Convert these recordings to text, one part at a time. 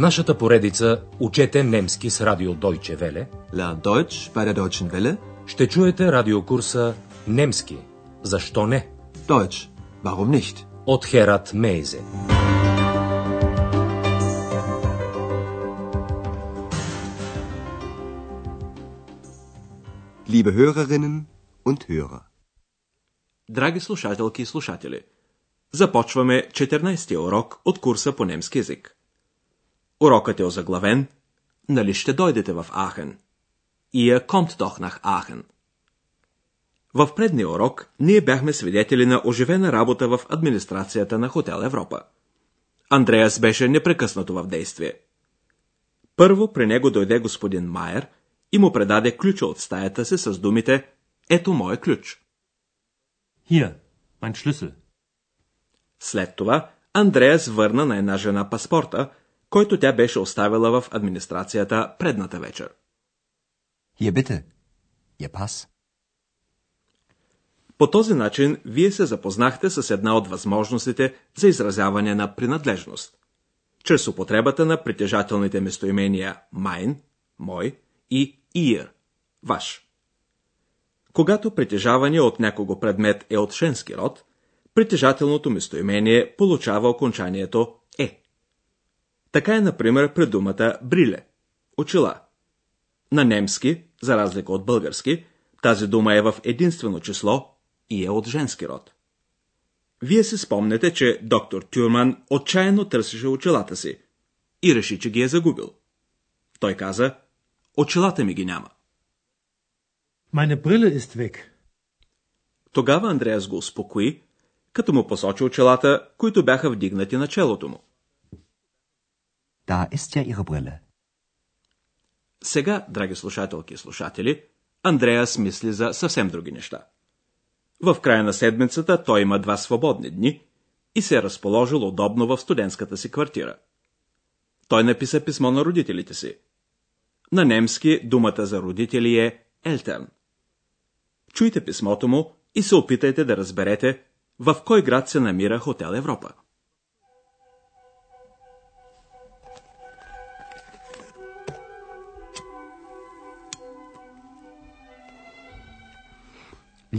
нашата поредица Учете немски с радио Deutsche Welle Lern Deutsch bei der Deutschen Welle. ще чуете радиокурса Немски. Защо не? Deutsch. Warum nicht? От Херат Мейзе. Liebe Hörerinnen und Hörer. Драги слушателки и слушатели, започваме 14-тия урок от курса по немски язик. Урокът е озаглавен Нали ще дойдете в Ахен? Kommt doch nach Aachen. В предния урок ние бяхме свидетели на оживена работа в администрацията на Хотел Европа. Андреас беше непрекъснато в действие. Първо при него дойде господин Майер и му предаде ключа от стаята си с думите «Ето моя ключ». Hier, mein Schlüssel. След това Андреас върна на една жена паспорта, който тя беше оставила в администрацията предната вечер. Hier bitte. Ihr Pass. По този начин вие се запознахте с една от възможностите за изразяване на принадлежност. Чрез употребата на притежателните местоимения mein, мой и ihr, ваш. Когато притежаване от някого предмет е от женски род, притежателното местоимение получава окончанието. Така е, например, при думата бриле – очила. На немски, за разлика от български, тази дума е в единствено число и е от женски род. Вие си спомнете, че доктор Тюрман отчаяно търсеше очилата си и реши, че ги е загубил. Той каза, очилата ми ги няма. Meine Brille ist weg. Тогава Андреас го успокои, като му посочи очилата, които бяха вдигнати на челото му. Da ist ja Ihre Brille. Сега, драги слушателки и слушатели, Андреас мисли за съвсем други неща. В края на седмицата той има два свободни дни и се е разположил удобно в студентската си квартира. Той написа писмо на родителите си. На немски думата за родители е Елтерн. Чуйте писмото му и се опитайте да разберете в кой град се намира Хотел Европа.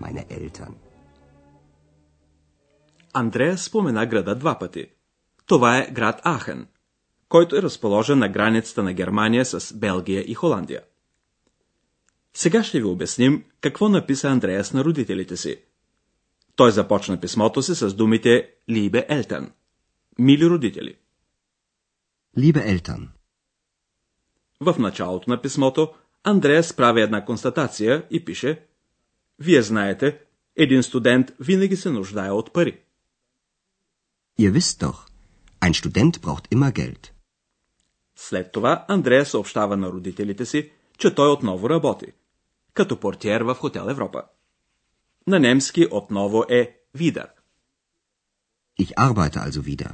Meine Eltern. Андреас спомена града два пъти. Това е град Ахен, който е разположен на границата на Германия с Белгия и Холандия. Сега ще ви обясним какво написа Андреас на родителите си. Той започна писмото си с думите Либе Елтен. Мили родители. Liebe Eltern, В началото на писмото Андреас прави една констатация и пише Вие знаете, един студент винаги се нуждае от пари. ihr wisst doch, ein Student braucht immer Geld. След това Андрея съобщава на родителите си, че той отново работи, като портиер в Хотел Европа. На немски отново е Видър. Ich arbeite also wieder.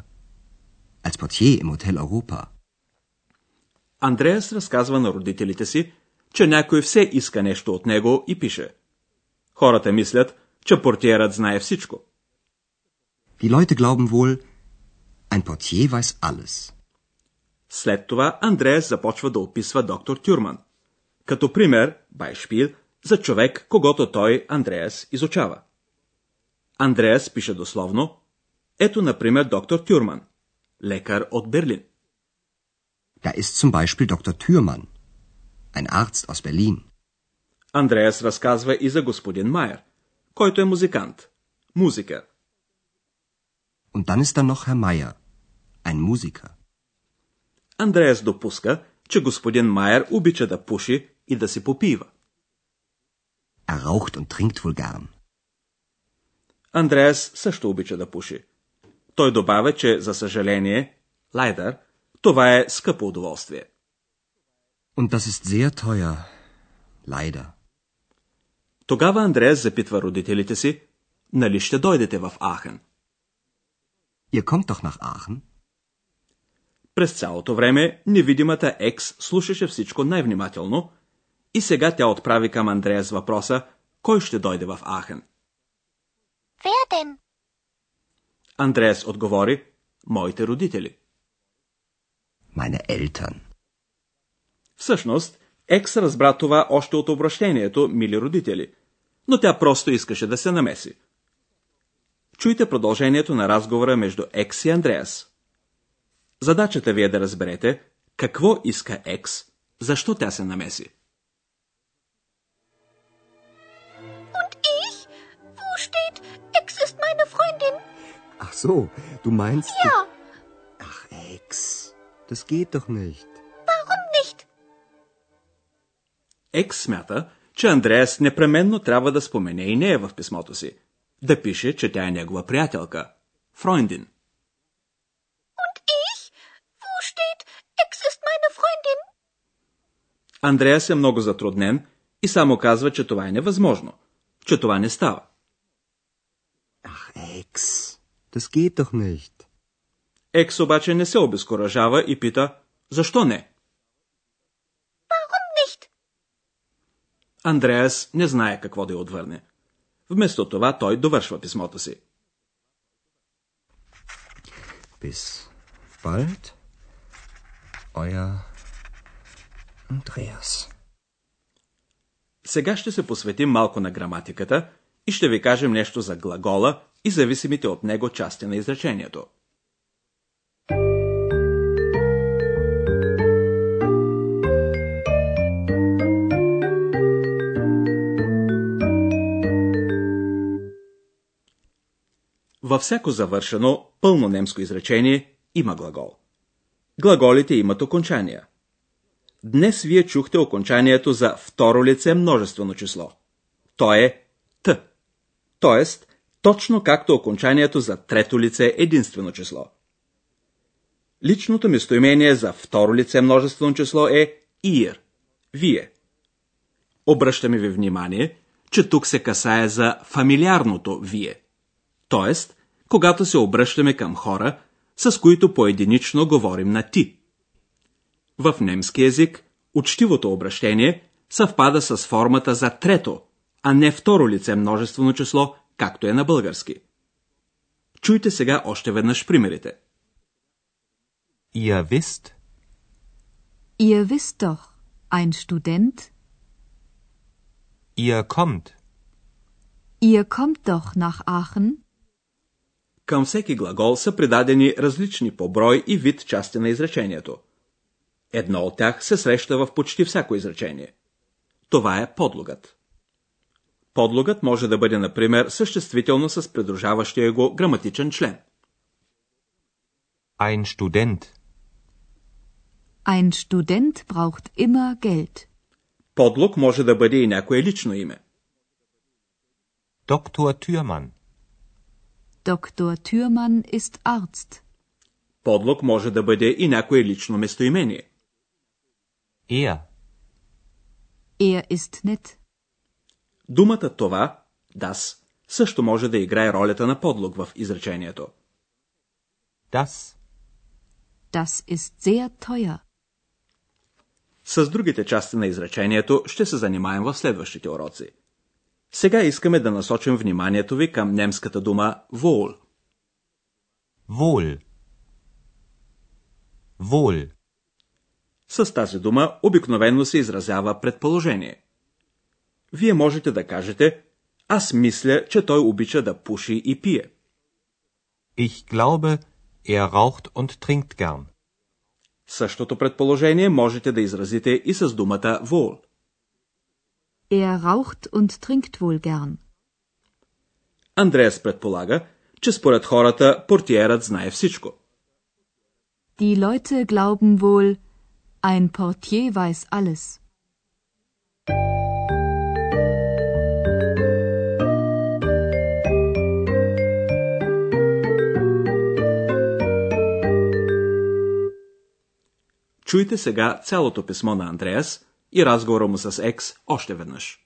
Als Portier im Hotel Europa. Андреас разказва на родителите си, че някой все иска нещо от него и пише. Хората мислят, че портиерът знае всичко. Die Leute glauben wohl, ein Portier weiß alles. След това Андреас започва да описва доктор Тюрман. Като пример, Байшпил, за човек, когато той, Андреас, изучава. Андреас пише дословно, ето, например, доктор Тюрман, лекар от Берлин. Da ist zum Beispiel Dr. Thürmann, ein Arzt aus Berlin. Андреас разказва и за господин Майер, който е музикант. Музика. Und dann ist da noch Herr Meier, ein Musiker. Андреас допуска, че господин Майер обича да пуши и да си попива. Er raucht und trinkt wohl gern. Андреас също обича да пуши. Той добавя, че за съжаление, Лайдер, това е скъпо удоволствие. Und das ist sehr teuer. Leider. Тогава Андреас запитва родителите си, нали ще дойдете в Ахен. Ihr kommt doch nach Aachen? През цялото време невидимата Екс слушаше всичко най-внимателно и сега тя отправи към Андреас въпроса, кой ще дойде в Ахен. Wer denn? Андреас отговори, моите родители. Meine Eltern. Всъщност, Екс разбра това още от обращението, мили родители, но тя просто искаше да се намеси. Чуйте продължението на разговора между Екс и Андреас. Задачата ви е да разберете какво иска Екс, защо тя се намеси. Ach so, du meinst... Ja, Ach, Ex. Das geht doch nicht. Екс смята, че Андреас непременно трябва да спомене и нея в писмото си. Да пише, че тя е негова приятелка. Фройндин. Und ich? Wo steht, Ex ist meine Freundin? Андреас е много затруднен и само казва, че това е невъзможно, че това не става. Ach, Ex. Das geht doch nicht. Екс обаче не се обезкуражава и пита, защо не? Warum nicht? Андреас не знае какво да я отвърне. Вместо това той довършва писмото си. Bis bald. Euer Andreas. Сега ще се посветим малко на граматиката и ще ви кажем нещо за глагола и зависимите от него части на изречението. Във всяко завършено, пълно немско изречение има глагол. Глаголите имат окончания. Днес вие чухте окончанието за второ лице множествено число. То е Т. Тоест, точно както окончанието за трето лице единствено число. Личното местоимение за второ лице множествено число е ИР. Вие. Обръщаме ви внимание, че тук се касае за фамилиарното вие. Тоест, когато се обръщаме към хора, с които поединично говорим на ти. В немски език учтивото обращение съвпада с формата за трето, а не второ лице множествено число, както е на български. Чуйте сега още веднъж примерите. Ihr wisst, Ihr wisst doch, ein Student, ihr kommt, ihr kommt doch nach Aachen, Към всеки глагол са придадени различни по брой и вид части на изречението. Едно от тях се среща в почти всяко изречение. Това е подлогът. Подлогът може да бъде, например, съществително с придружаващия го граматичен член. ein Student, ein Student braucht immer Geld. Подлог може да бъде и някое лично име. Dr. Thürmann, Dr. Thürmann ist Arzt. Подлог може да бъде и някое лично местоимение. er, Er ist nett. Думата това, das, също може да играе ролята на подлог в изречението. das, Das ist sehr teuer. С другите части на изречението ще се занимаем в следващите уроци. Сега искаме да насочим вниманието ви към немската дума вол. wohl, wohl, С тази дума обикновено се изразява предположение. Вие можете да кажете, аз мисля, че той обича да пуши и пие. ich glaube, er raucht und trinkt gern. Същото предположение можете да изразите и с думата wohl. Er raucht und trinkt wohl gern. Андреас предполага, че според хората портиерът знае всичко. Die Leute glauben wohl, ein Portier weiß alles. Чуйте сега цялото писмо на Андреас и разговора му с Екс още веднъж.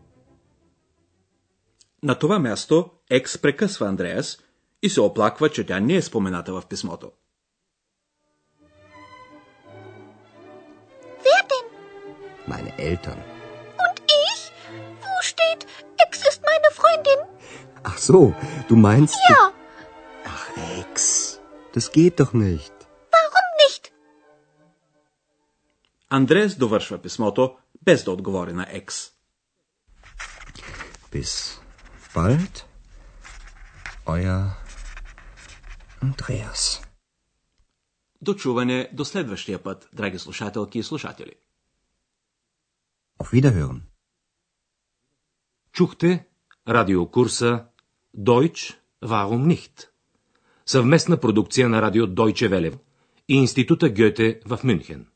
На това място Екс прекъсва Андреас и се оплаква, че тя не е спомената в писмото. Wer denn? Meine Eltern. Und ich? Wo steht, Ex ist meine Freundin? Ach so, du meinst... Ja, Ach, Ex. Das geht doch nicht. warum nicht? Андреас довършва писмото, без да отговори на Екс. Bis bald. Euer Andreas. До чуване до следващия път, драги слушателки и слушатели. Auf Wiederhören. Чухте радиокурса Deutsch, warum nicht? Съвместна продукция на радио Deutsche Welle и Института Гьоте в Мюнхен.